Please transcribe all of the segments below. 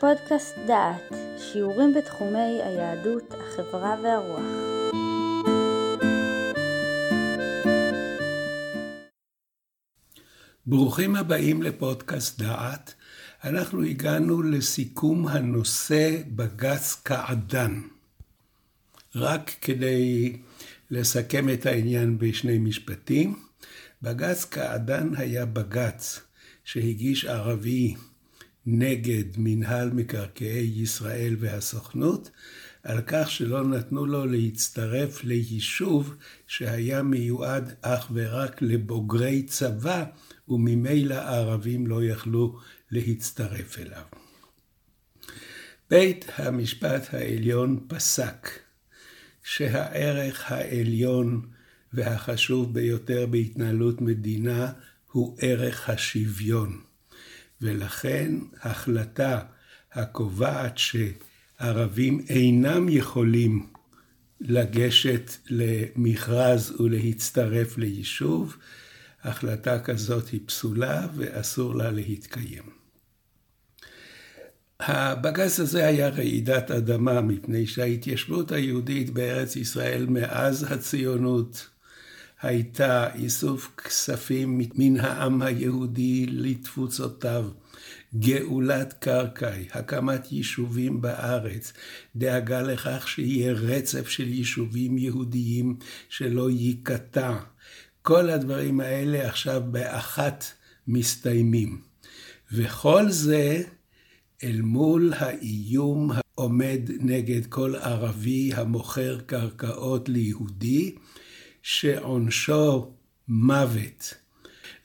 פודקאסט דעת, שיעורים בתחומי היהדות, החברה והרוח. ברוכים הבאים לפודקאסט דעת. אנחנו הגענו לסיכום הנושא בג"ץ קעדאן. רק כדי לסכם את העניין בשני משפטים, בג"ץ קעדאן היה בג"ץ שהגיש ערבי נגד מינהל מקרקעי ישראל והסוכנות, על כך שלא נתנו לו להצטרף ליישוב שהיה מיועד אך ורק לבוגרי צבא, וממילא הערבים לא יכלו להצטרף אליו. בית המשפט העליון פסק שהערך העליון והחשוב ביותר בהתנהלות מדינה הוא ערך השוויון. ולכן החלטה הקובעת שערבים אינם יכולים לגשת למכרז ולהצטרף ליישוב, החלטה כזאת היא פסולה ואסור לה להתקיים. הבג"ץ הזה היה רעידת אדמה, מפני שההתיישבות היהודית בארץ ישראל מאז הציונות הייתה איסוף כספים מן העם היהודי לתפוצותיו, גאולת קרקעי, הקמת יישובים בארץ, דאגה לכך שיהיה רצף של יישובים יהודיים שלא ייקטע. כל הדברים האלה עכשיו באחת מסתיימים. וכל זה אל מול האיום העומד נגד כל ערבי המוכר קרקעות ליהודי, שעונשו מוות.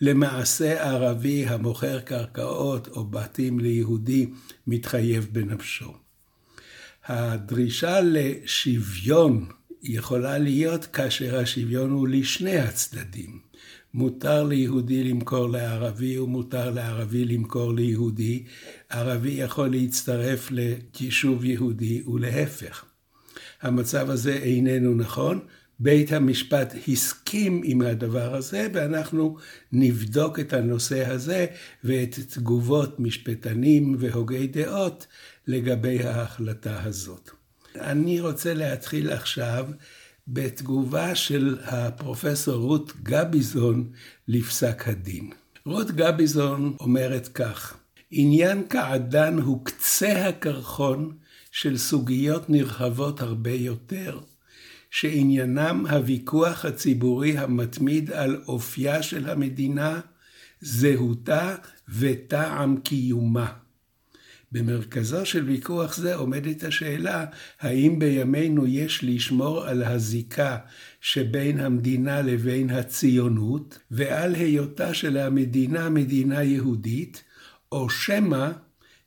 למעשה ערבי המוכר קרקעות או בתים ליהודי מתחייב בנפשו. הדרישה לשוויון יכולה להיות כאשר השוויון הוא לשני הצדדים. מותר ליהודי למכור לערבי ומותר לערבי למכור ליהודי. ערבי יכול להצטרף ליישוב יהודי ולהפך. המצב הזה איננו נכון, בית המשפט הסכים עם הדבר הזה, ואנחנו נבדוק את הנושא הזה ואת תגובות משפטנים והוגי דעות לגבי ההחלטה הזאת. אני רוצה להתחיל עכשיו בתגובה של הפרופסור רות גביזון לפסק הדין. רות גביזון אומרת כך: עניין קעדן הוא קצה הקרחון של סוגיות נרחבות הרבה יותר. שעניינם הוויכוח הציבורי המתמיד על אופייה של המדינה, זהותה וטעם קיומה. במרכזו של ויכוח זה עומדת השאלה האם בימינו יש לשמור על הזיקה שבין המדינה לבין הציונות ועל היותה של המדינה מדינה יהודית, או שמא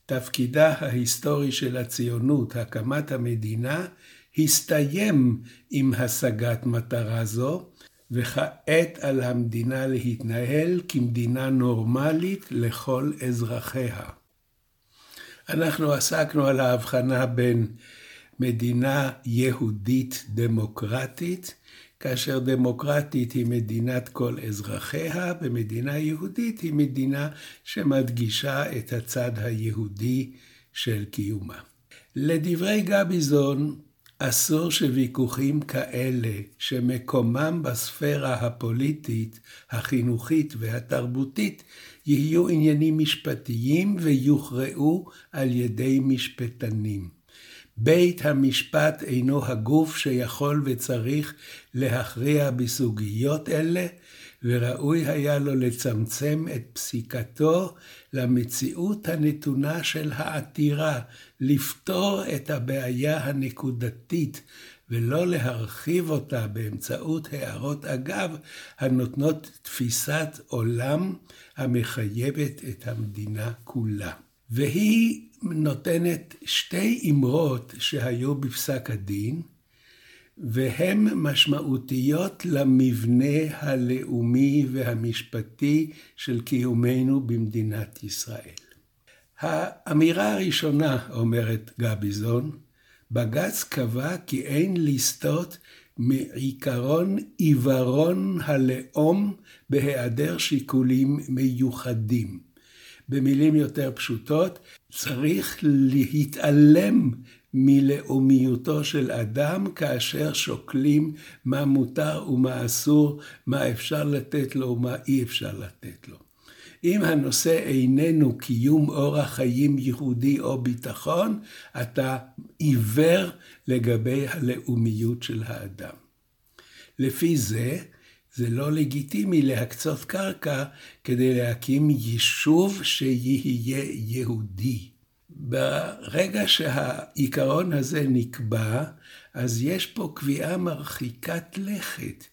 תפקידה ההיסטורי של הציונות, הקמת המדינה, הסתיים עם השגת מטרה זו, וכעת על המדינה להתנהל כמדינה נורמלית לכל אזרחיה. אנחנו עסקנו על ההבחנה בין מדינה יהודית דמוקרטית, כאשר דמוקרטית היא מדינת כל אזרחיה, ומדינה יהודית היא מדינה שמדגישה את הצד היהודי של קיומה. לדברי גביזון, אסור שוויכוחים כאלה, שמקומם בספירה הפוליטית, החינוכית והתרבותית, יהיו עניינים משפטיים ויוכרעו על ידי משפטנים. בית המשפט אינו הגוף שיכול וצריך להכריע בסוגיות אלה, וראוי היה לו לצמצם את פסיקתו למציאות הנתונה של העתירה, לפתור את הבעיה הנקודתית, ולא להרחיב אותה באמצעות הערות אגב הנותנות תפיסת עולם המחייבת את המדינה כולה. והיא נותנת שתי אמרות שהיו בפסק הדין, והן משמעותיות למבנה הלאומי והמשפטי של קיומנו במדינת ישראל. האמירה הראשונה, אומרת גביזון, בג"ץ קבע כי אין לסטות מעיקרון עיוורון הלאום בהיעדר שיקולים מיוחדים. במילים יותר פשוטות, צריך להתעלם מלאומיותו של אדם כאשר שוקלים מה מותר ומה אסור, מה אפשר לתת לו ומה אי אפשר לתת לו. אם הנושא איננו קיום אורח חיים ייחודי או ביטחון, אתה עיוור לגבי הלאומיות של האדם. לפי זה, זה לא לגיטימי להקצות קרקע כדי להקים יישוב שיהיה יהודי. ברגע שהעיקרון הזה נקבע, אז יש פה קביעה מרחיקת לכת.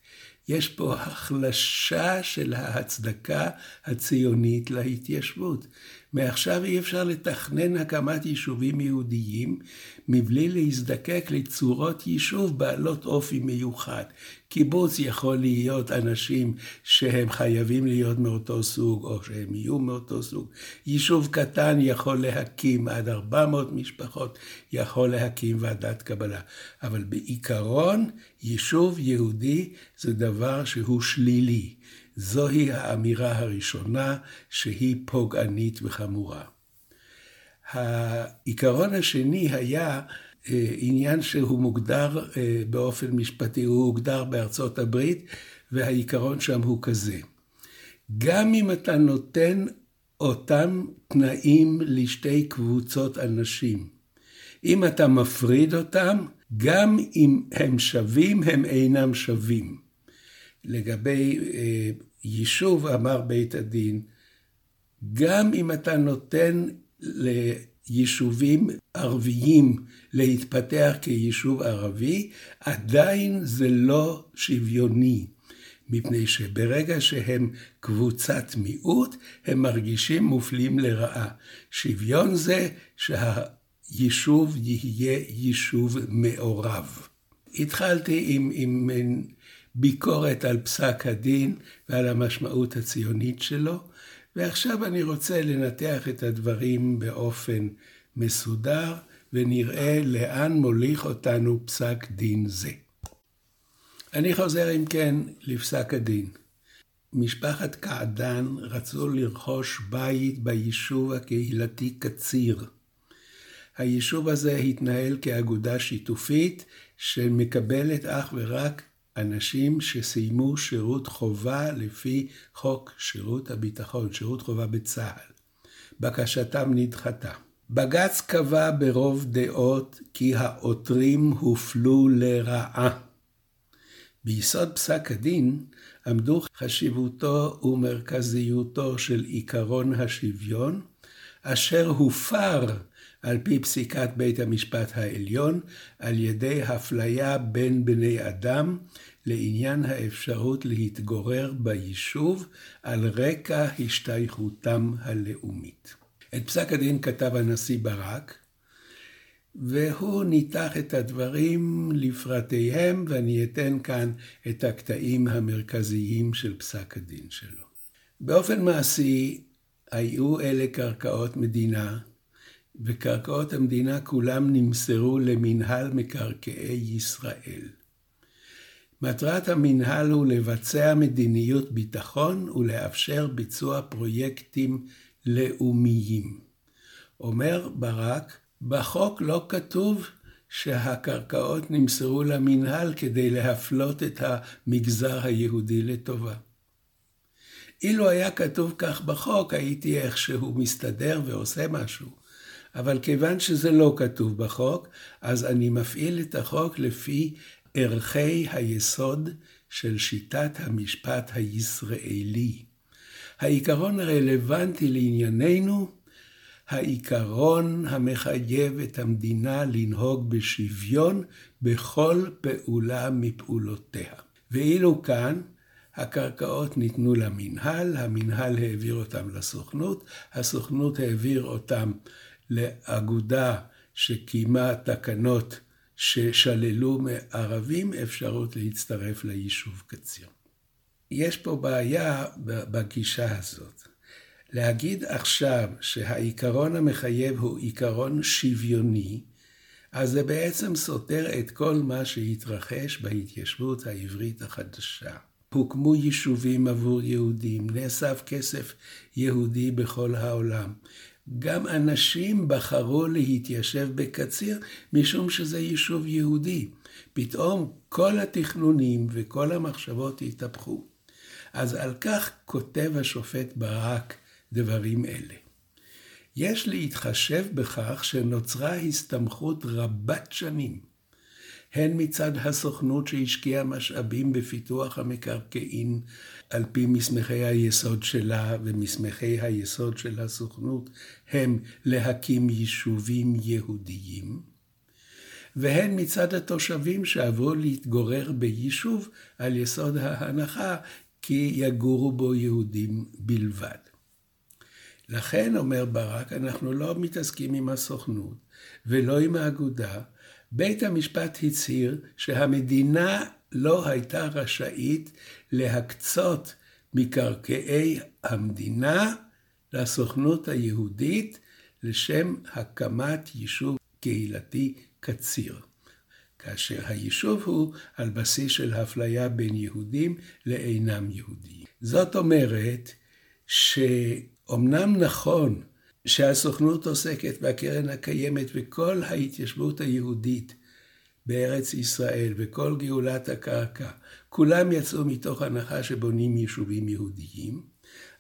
יש פה החלשה של ההצדקה הציונית להתיישבות. מעכשיו אי אפשר לתכנן הקמת יישובים יהודיים מבלי להזדקק לצורות יישוב בעלות אופי מיוחד. קיבוץ יכול להיות אנשים שהם חייבים להיות מאותו סוג, או שהם יהיו מאותו סוג. יישוב קטן יכול להקים עד 400 משפחות, יכול להקים ועדת קבלה. אבל בעיקרון, יישוב יהודי זה דבר שהוא שלילי. זוהי האמירה הראשונה שהיא פוגענית וחמורה. העיקרון השני היה אה, עניין שהוא מוגדר אה, באופן משפטי, הוא הוגדר בארצות הברית, והעיקרון שם הוא כזה. גם אם אתה נותן אותם תנאים לשתי קבוצות אנשים, אם אתה מפריד אותם, גם אם הם שווים, הם אינם שווים. לגבי אה, יישוב, אמר בית הדין, גם אם אתה נותן ליישובים ערביים להתפתח כיישוב ערבי, עדיין זה לא שוויוני. מפני שברגע שהם קבוצת מיעוט, הם מרגישים מופלים לרעה. שוויון זה שהיישוב יהיה יישוב מעורב. התחלתי עם, עם ביקורת על פסק הדין ועל המשמעות הציונית שלו, ועכשיו אני רוצה לנתח את הדברים באופן מסודר, ונראה לאן מוליך אותנו פסק דין זה. אני חוזר אם כן לפסק הדין. משפחת קעדן רצו לרכוש בית ביישוב הקהילתי קציר. היישוב הזה התנהל כאגודה שיתופית שמקבלת אך ורק אנשים שסיימו שירות חובה לפי חוק שירות הביטחון, שירות חובה בצה"ל. בקשתם נדחתה. בג"ץ קבע ברוב דעות כי העותרים הופלו לרעה. ביסוד פסק הדין עמדו חשיבותו ומרכזיותו של עקרון השוויון, אשר הופר על פי פסיקת בית המשפט העליון, על ידי הפליה בין בני אדם לעניין האפשרות להתגורר ביישוב על רקע השתייכותם הלאומית. את פסק הדין כתב הנשיא ברק, והוא ניתח את הדברים לפרטיהם, ואני אתן כאן את הקטעים המרכזיים של פסק הדין שלו. באופן מעשי, היו אלה קרקעות מדינה, וקרקעות המדינה כולם נמסרו למינהל מקרקעי ישראל. מטרת המינהל הוא לבצע מדיניות ביטחון ולאפשר ביצוע פרויקטים לאומיים. אומר ברק, בחוק לא כתוב שהקרקעות נמסרו למינהל כדי להפלות את המגזר היהודי לטובה. אילו היה כתוב כך בחוק, הייתי איכשהו מסתדר ועושה משהו. אבל כיוון שזה לא כתוב בחוק, אז אני מפעיל את החוק לפי ערכי היסוד של שיטת המשפט הישראלי. העיקרון הרלוונטי לענייננו, העיקרון המחייב את המדינה לנהוג בשוויון בכל פעולה מפעולותיה. ואילו כאן, הקרקעות ניתנו למינהל, המינהל העביר אותם לסוכנות, הסוכנות העביר אותם לאגודה שקיימה תקנות ששללו מערבים אפשרות להצטרף ליישוב קציר. יש פה בעיה בגישה הזאת. להגיד עכשיו שהעיקרון המחייב הוא עיקרון שוויוני, אז זה בעצם סותר את כל מה שהתרחש בהתיישבות העברית החדשה. הוקמו יישובים עבור יהודים, נאסף כסף יהודי בכל העולם. גם אנשים בחרו להתיישב בקציר משום שזה יישוב יהודי. פתאום כל התכנונים וכל המחשבות התהפכו. אז על כך כותב השופט ברק דברים אלה. יש להתחשב בכך שנוצרה הסתמכות רבת שנים, הן מצד הסוכנות שהשקיעה משאבים בפיתוח המקרקעין על פי מסמכי היסוד שלה, ומסמכי היסוד של הסוכנות הם להקים יישובים יהודיים, והן מצד התושבים שעברו להתגורר ביישוב על יסוד ההנחה כי יגורו בו יהודים בלבד. לכן, אומר ברק, אנחנו לא מתעסקים עם הסוכנות ולא עם האגודה. בית המשפט הצהיר שהמדינה לא הייתה רשאית להקצות מקרקעי המדינה לסוכנות היהודית לשם הקמת יישוב קהילתי קציר. כאשר היישוב הוא על בסיס של אפליה בין יהודים לאינם יהודים. זאת אומרת שאומנם נכון שהסוכנות עוסקת והקרן הקיימת וכל ההתיישבות היהודית בארץ ישראל וכל גאולת הקרקע, כולם יצאו מתוך הנחה שבונים יישובים יהודיים,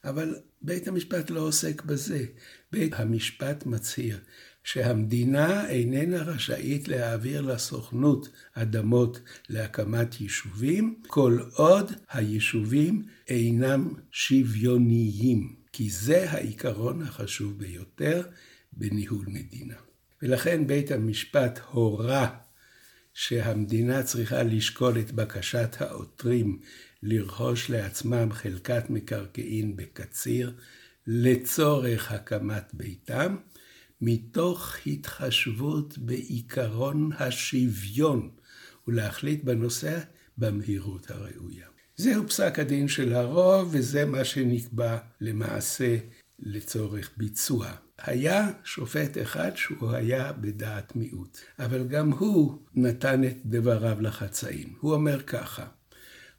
אבל בית המשפט לא עוסק בזה. בית המשפט מצהיר שהמדינה איננה רשאית להעביר לסוכנות אדמות להקמת יישובים, כל עוד היישובים אינם שוויוניים, כי זה העיקרון החשוב ביותר בניהול מדינה. ולכן בית המשפט הורה שהמדינה צריכה לשקול את בקשת העותרים לרכוש לעצמם חלקת מקרקעין בקציר לצורך הקמת ביתם, מתוך התחשבות בעיקרון השוויון, ולהחליט בנושא במהירות הראויה. זהו פסק הדין של הרוב, וזה מה שנקבע למעשה לצורך ביצוע. היה שופט אחד שהוא היה בדעת מיעוט, אבל גם הוא נתן את דבריו לחצאים. הוא אומר ככה,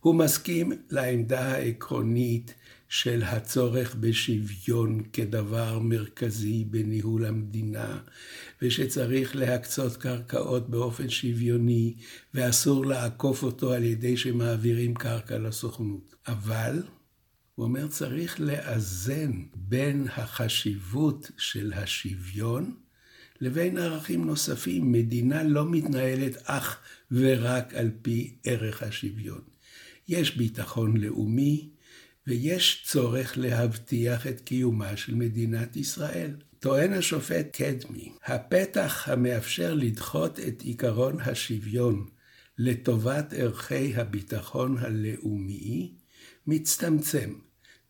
הוא מסכים לעמדה העקרונית של הצורך בשוויון כדבר מרכזי בניהול המדינה, ושצריך להקצות קרקעות באופן שוויוני, ואסור לעקוף אותו על ידי שמעבירים קרקע לסוכנות. אבל, הוא אומר, צריך לאזן בין החשיבות של השוויון לבין ערכים נוספים. מדינה לא מתנהלת אך ורק על פי ערך השוויון. יש ביטחון לאומי, ויש צורך להבטיח את קיומה של מדינת ישראל. טוען השופט קדמי, הפתח המאפשר לדחות את עקרון השוויון לטובת ערכי הביטחון הלאומי מצטמצם.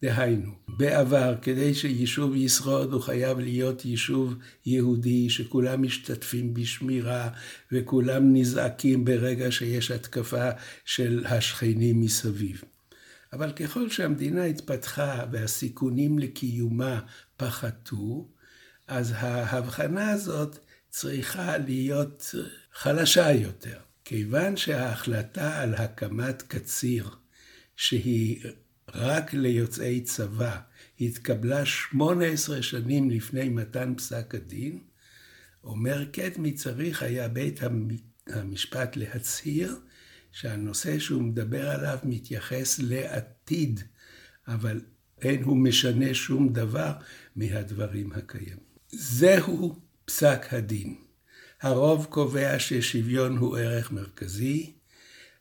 דהיינו, בעבר, כדי שיישוב ישרוד, הוא חייב להיות יישוב יהודי, שכולם משתתפים בשמירה, וכולם נזעקים ברגע שיש התקפה של השכנים מסביב. אבל ככל שהמדינה התפתחה והסיכונים לקיומה פחתו, אז ההבחנה הזאת צריכה להיות חלשה יותר. כיוון שההחלטה על הקמת קציר, שהיא רק ליוצאי צבא, התקבלה 18 שנים לפני מתן פסק הדין, אומר קדמי צריך היה בית המשפט להצהיר שהנושא שהוא מדבר עליו מתייחס לעתיד, אבל אין הוא משנה שום דבר מהדברים הקיימים. זהו פסק הדין. הרוב קובע ששוויון הוא ערך מרכזי.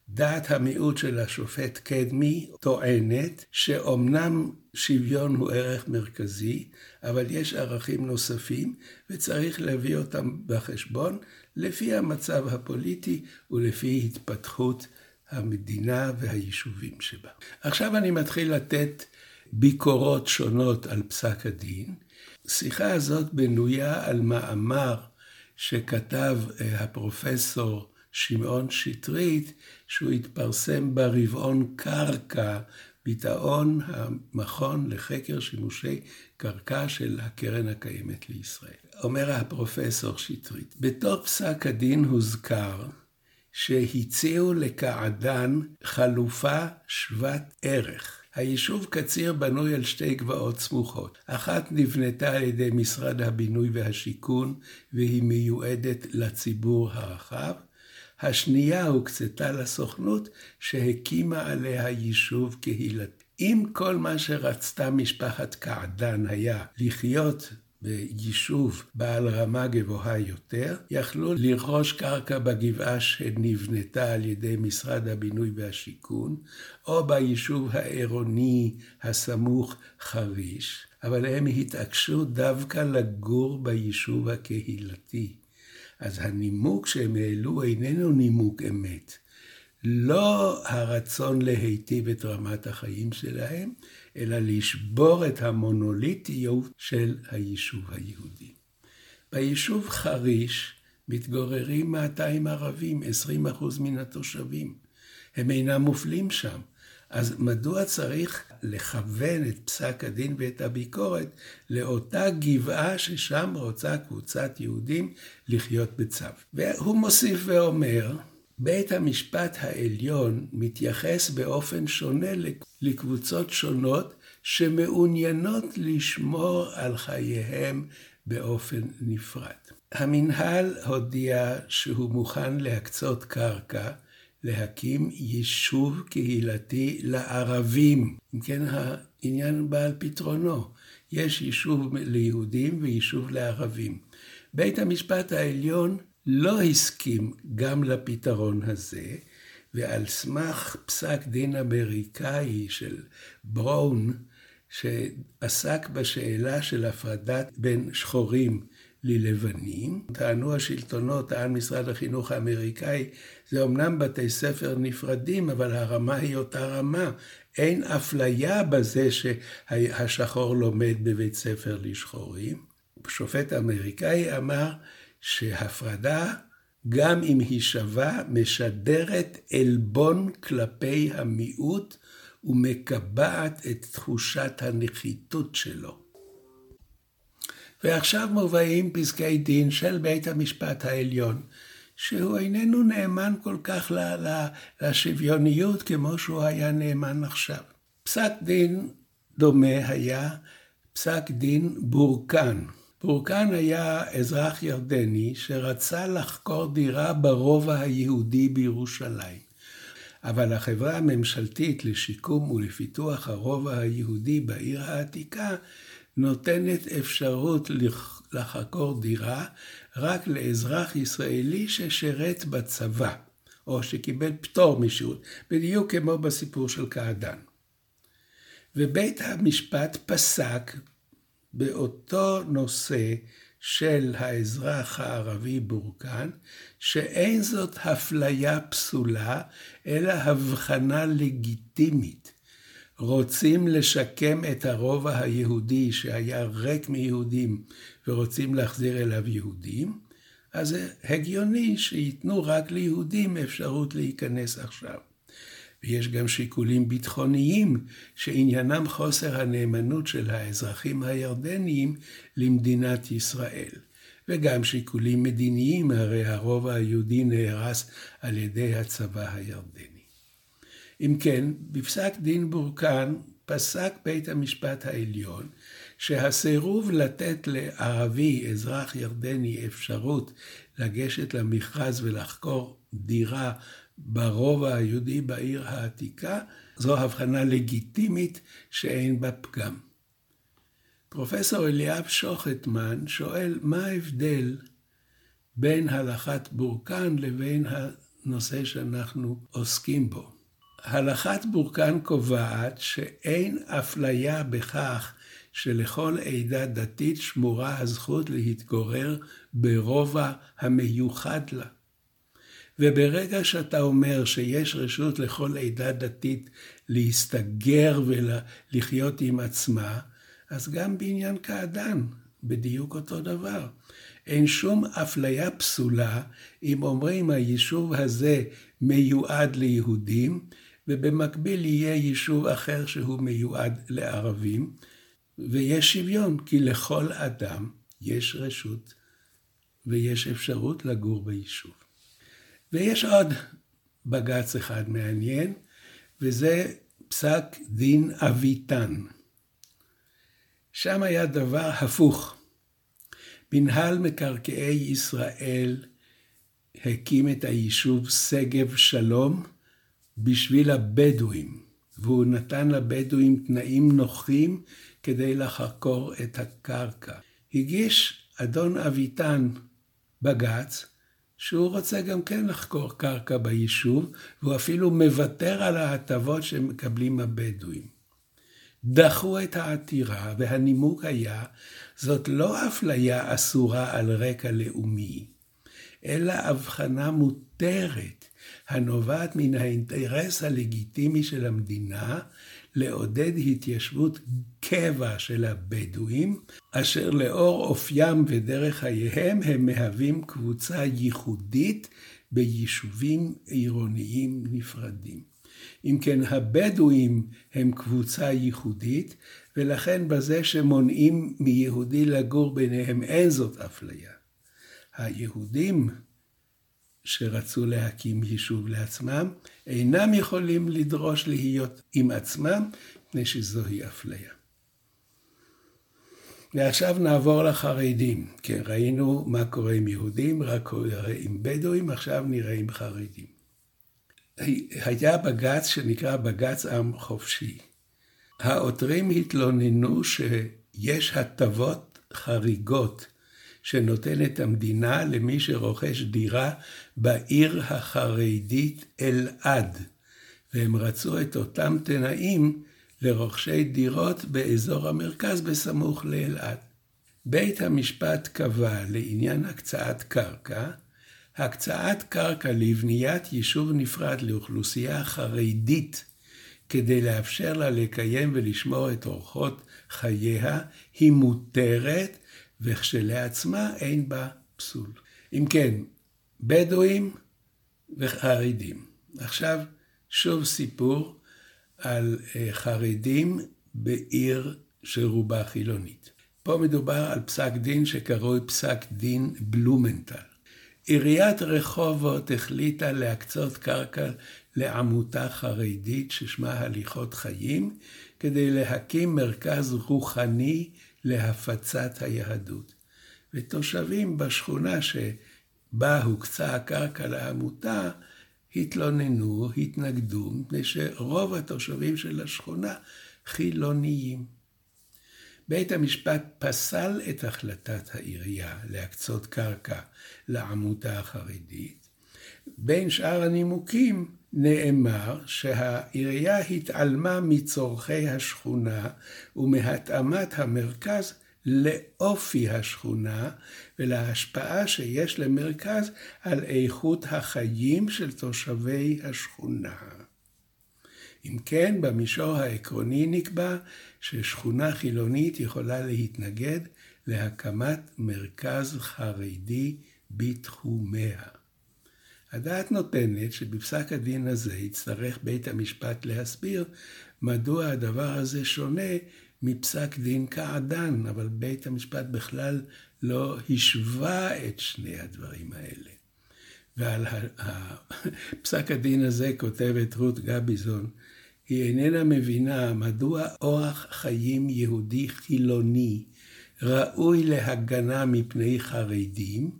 דעת המיעוט של השופט קדמי טוענת שאומנם שוויון הוא ערך מרכזי, אבל יש ערכים נוספים וצריך להביא אותם בחשבון לפי המצב הפוליטי ולפי התפתחות המדינה והיישובים שבה. עכשיו אני מתחיל לתת ביקורות שונות על פסק הדין. השיחה הזאת בנויה על מאמר שכתב אה, הפרופסור שמעון שטרית, שהוא התפרסם ברבעון קרקע ביטאון המכון לחקר שימושי קרקע של הקרן הקיימת לישראל. אומר הפרופסור שטרית, בתוך פסק הדין הוזכר שהציעו לקעדן חלופה שוות ערך. היישוב קציר בנוי על שתי גבעות סמוכות. אחת נבנתה על ידי משרד הבינוי והשיכון והיא מיועדת לציבור הרחב. השנייה הוקצתה לסוכנות שהקימה עליה יישוב קהילתי. אם כל מה שרצתה משפחת קעדן היה לחיות ביישוב בעל רמה גבוהה יותר, יכלו לרכוש קרקע בגבעה שנבנתה על ידי משרד הבינוי והשיכון, או ביישוב העירוני הסמוך חריש, אבל הם התעקשו דווקא לגור ביישוב הקהילתי. אז הנימוק שהם העלו איננו נימוק אמת. לא הרצון להיטיב את רמת החיים שלהם, אלא לשבור את המונוליטיות של היישוב היהודי. ביישוב חריש מתגוררים 200 ערבים, 20% מן התושבים. הם אינם מופלים שם. אז מדוע צריך לכוון את פסק הדין ואת הביקורת לאותה גבעה ששם רוצה קבוצת יהודים לחיות בצו? והוא מוסיף ואומר, בית המשפט העליון מתייחס באופן שונה לקבוצות שונות שמעוניינות לשמור על חייהם באופן נפרד. המינהל הודיע שהוא מוכן להקצות קרקע להקים יישוב קהילתי לערבים. אם כן, העניין בא על פתרונו. יש יישוב ליהודים ויישוב לערבים. בית המשפט העליון לא הסכים גם לפתרון הזה, ועל סמך פסק דין אמריקאי של בראון, שעסק בשאלה של הפרדת בין שחורים ללבנים. טענו השלטונות, טען משרד החינוך האמריקאי, זה אמנם בתי ספר נפרדים, אבל הרמה היא אותה רמה. אין אפליה בזה שהשחור לומד בבית ספר לשחורים. שופט אמריקאי אמר שהפרדה, גם אם היא שווה, משדרת עלבון כלפי המיעוט ומקבעת את תחושת הנחיתות שלו. ועכשיו מובאים פסקי דין של בית המשפט העליון, שהוא איננו נאמן כל כך לשוויוניות כמו שהוא היה נאמן עכשיו. פסק דין דומה היה פסק דין בורקן. בורקן היה אזרח ירדני שרצה לחקור דירה ברובע היהודי בירושלים. אבל החברה הממשלתית לשיקום ולפיתוח הרובע היהודי בעיר העתיקה נותנת אפשרות לחקור דירה רק לאזרח ישראלי ששירת בצבא, או שקיבל פטור משירות, בדיוק כמו בסיפור של קעדאן. ובית המשפט פסק באותו נושא של האזרח הערבי בורקן, שאין זאת הפליה פסולה, אלא הבחנה לגיטימית. רוצים לשקם את הרובע היהודי שהיה ריק מיהודים ורוצים להחזיר אליו יהודים, אז זה הגיוני שייתנו רק ליהודים אפשרות להיכנס עכשיו. ויש גם שיקולים ביטחוניים שעניינם חוסר הנאמנות של האזרחים הירדניים למדינת ישראל. וגם שיקולים מדיניים, הרי הרובע היהודי נהרס על ידי הצבא הירדני. אם כן, בפסק דין בורקן פסק בית המשפט העליון שהסירוב לתת לערבי, אזרח ירדני, אפשרות לגשת למכרז ולחקור דירה ברובע היהודי בעיר העתיקה, זו הבחנה לגיטימית שאין בה פגם. פרופסור אליאב שוחטמן שואל מה ההבדל בין הלכת בורקן לבין הנושא שאנחנו עוסקים בו. הלכת בורקן קובעת שאין אפליה בכך שלכל עדה דתית שמורה הזכות להתגורר ברובע המיוחד לה. וברגע שאתה אומר שיש רשות לכל עדה דתית להסתגר ולחיות עם עצמה, אז גם בעניין קעדאן, בדיוק אותו דבר. אין שום אפליה פסולה אם אומרים היישוב הזה מיועד ליהודים, ובמקביל יהיה יישוב אחר שהוא מיועד לערבים, ויש שוויון, כי לכל אדם יש רשות ויש אפשרות לגור ביישוב. ויש עוד בג"ץ אחד מעניין, וזה פסק דין אביטן. שם היה דבר הפוך. מנהל מקרקעי ישראל הקים את היישוב שגב שלום בשביל הבדואים, והוא נתן לבדואים תנאים נוחים כדי לחקור את הקרקע. הגיש אדון אביטן בג"ץ, שהוא רוצה גם כן לחקור קרקע ביישוב, והוא אפילו מוותר על ההטבות שמקבלים הבדואים. דחו את העתירה, והנימוק היה, זאת לא אפליה אסורה על רקע לאומי, אלא הבחנה מותרת, הנובעת מן האינטרס הלגיטימי של המדינה לעודד התיישבות קבע של הבדואים, אשר לאור אופיים ודרך חייהם הם מהווים קבוצה ייחודית ביישובים עירוניים נפרדים. אם כן, הבדואים הם קבוצה ייחודית, ולכן בזה שמונעים מיהודי לגור ביניהם אין זאת אפליה. היהודים שרצו להקים יישוב לעצמם, אינם יכולים לדרוש להיות עם עצמם, מפני שזוהי אפליה. ועכשיו נעבור לחרדים. כן, ראינו מה קורה עם יהודים, רק קורה עם בדואים, עכשיו נראה עם חרדים. היה בג"ץ שנקרא בג"ץ עם חופשי. העותרים התלוננו שיש הטבות חריגות שנותנת המדינה למי שרוכש דירה בעיר החרדית אלעד, והם רצו את אותם תנאים לרוכשי דירות באזור המרכז בסמוך לאלעד. בית המשפט קבע לעניין הקצאת קרקע, הקצאת קרקע לבניית יישוב נפרד לאוכלוסייה חרדית כדי לאפשר לה לקיים ולשמור את אורחות חייה, היא מותרת וכשלעצמה אין בה פסול. אם כן, בדואים וחרדים. עכשיו שוב סיפור על אה, חרדים בעיר שרובה חילונית. פה מדובר על פסק דין שקרוי פסק דין בלומנטל. עיריית רחובות החליטה להקצות קרקע לעמותה חרדית ששמה הליכות חיים, כדי להקים מרכז רוחני להפצת היהדות. ותושבים בשכונה שבה הוקצה הקרקע לעמותה, התלוננו, התנגדו, מפני שרוב התושבים של השכונה חילוניים. בית המשפט פסל את החלטת העירייה להקצות קרקע לעמותה החרדית. בין שאר הנימוקים נאמר שהעירייה התעלמה מצורכי השכונה ומהתאמת המרכז לאופי השכונה ולהשפעה שיש למרכז על איכות החיים של תושבי השכונה. אם כן, במישור העקרוני נקבע ששכונה חילונית יכולה להתנגד להקמת מרכז חרדי בתחומיה. הדעת נותנת שבפסק הדין הזה יצטרך בית המשפט להסביר מדוע הדבר הזה שונה מפסק דין קעדן, אבל בית המשפט בכלל לא השווה את שני הדברים האלה. ועל פסק הדין הזה כותבת רות גביזון, היא איננה מבינה מדוע אורח חיים יהודי חילוני ראוי להגנה מפני חרדים,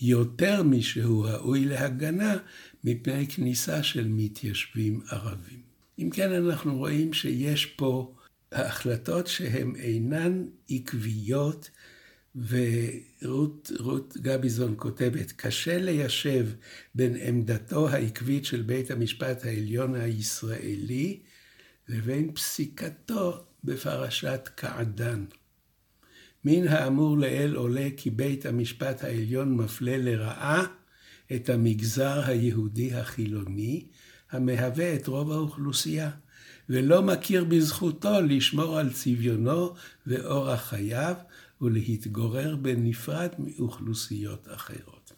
יותר משהוא ראוי להגנה מפני כניסה של מתיישבים ערבים. אם כן, אנחנו רואים שיש פה החלטות שהן אינן עקביות, ורות גביזון כותבת, קשה ליישב בין עמדתו העקבית של בית המשפט העליון הישראלי לבין פסיקתו בפרשת קעדן. מן האמור לעיל עולה כי בית המשפט העליון מפלה לרעה את המגזר היהודי החילוני, המהווה את רוב האוכלוסייה, ולא מכיר בזכותו לשמור על צביונו ואורח חייו ולהתגורר בנפרד מאוכלוסיות אחרות.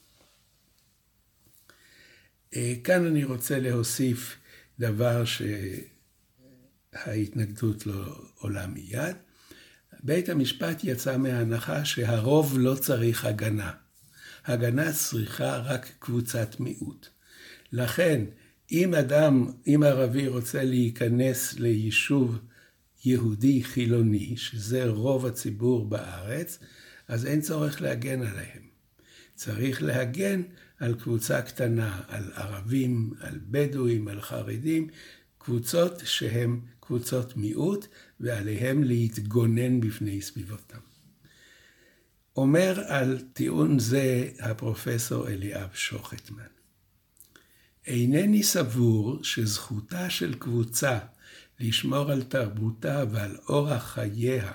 אה, כאן אני רוצה להוסיף דבר שההתנגדות לא עולה מיד. בית המשפט יצא מההנחה שהרוב לא צריך הגנה. הגנה צריכה רק קבוצת מיעוט. לכן, אם אדם, אם ערבי רוצה להיכנס ליישוב יהודי חילוני, שזה רוב הציבור בארץ, אז אין צורך להגן עליהם. צריך להגן על קבוצה קטנה, על ערבים, על בדואים, על חרדים, קבוצות שהן קבוצות מיעוט, ועליהם להתגונן בפני סביבותם. אומר על טיעון זה הפרופסור אליאב שוחטמן. אינני סבור שזכותה של קבוצה לשמור על תרבותה ועל אורח חייה,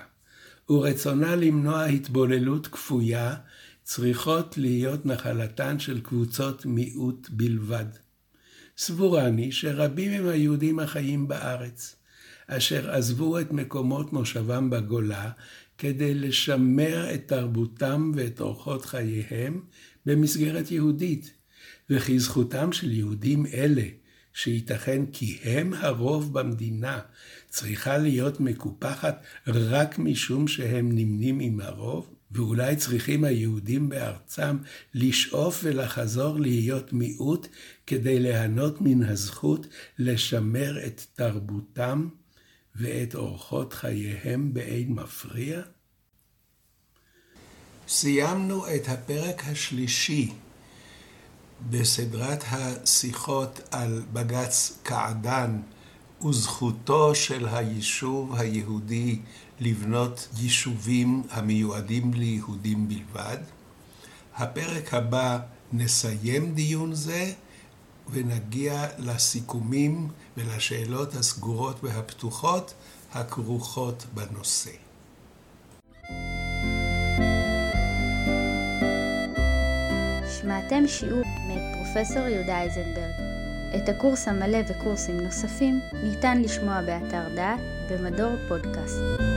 ורצונה למנוע התבוללות כפויה, צריכות להיות נחלתן של קבוצות מיעוט בלבד. סבורני שרבים הם היהודים החיים בארץ, אשר עזבו את מקומות מושבם בגולה כדי לשמר את תרבותם ואת אורחות חייהם במסגרת יהודית, וכי זכותם של יהודים אלה, שייתכן כי הם הרוב במדינה, צריכה להיות מקופחת רק משום שהם נמנים עם הרוב? ואולי צריכים היהודים בארצם לשאוף ולחזור להיות מיעוט כדי ליהנות מן הזכות לשמר את תרבותם ואת אורחות חייהם באין מפריע? סיימנו את הפרק השלישי בסדרת השיחות על בג"ץ קעדאן וזכותו של היישוב היהודי לבנות יישובים המיועדים ליהודים בלבד. הפרק הבא נסיים דיון זה ונגיע לסיכומים ולשאלות הסגורות והפתוחות הכרוכות בנושא. שמעתם שיעור פרופסור יהודה איזנברג. את הקורס המלא וקורסים נוספים ניתן לשמוע באתר דעת במדור פודקאסט.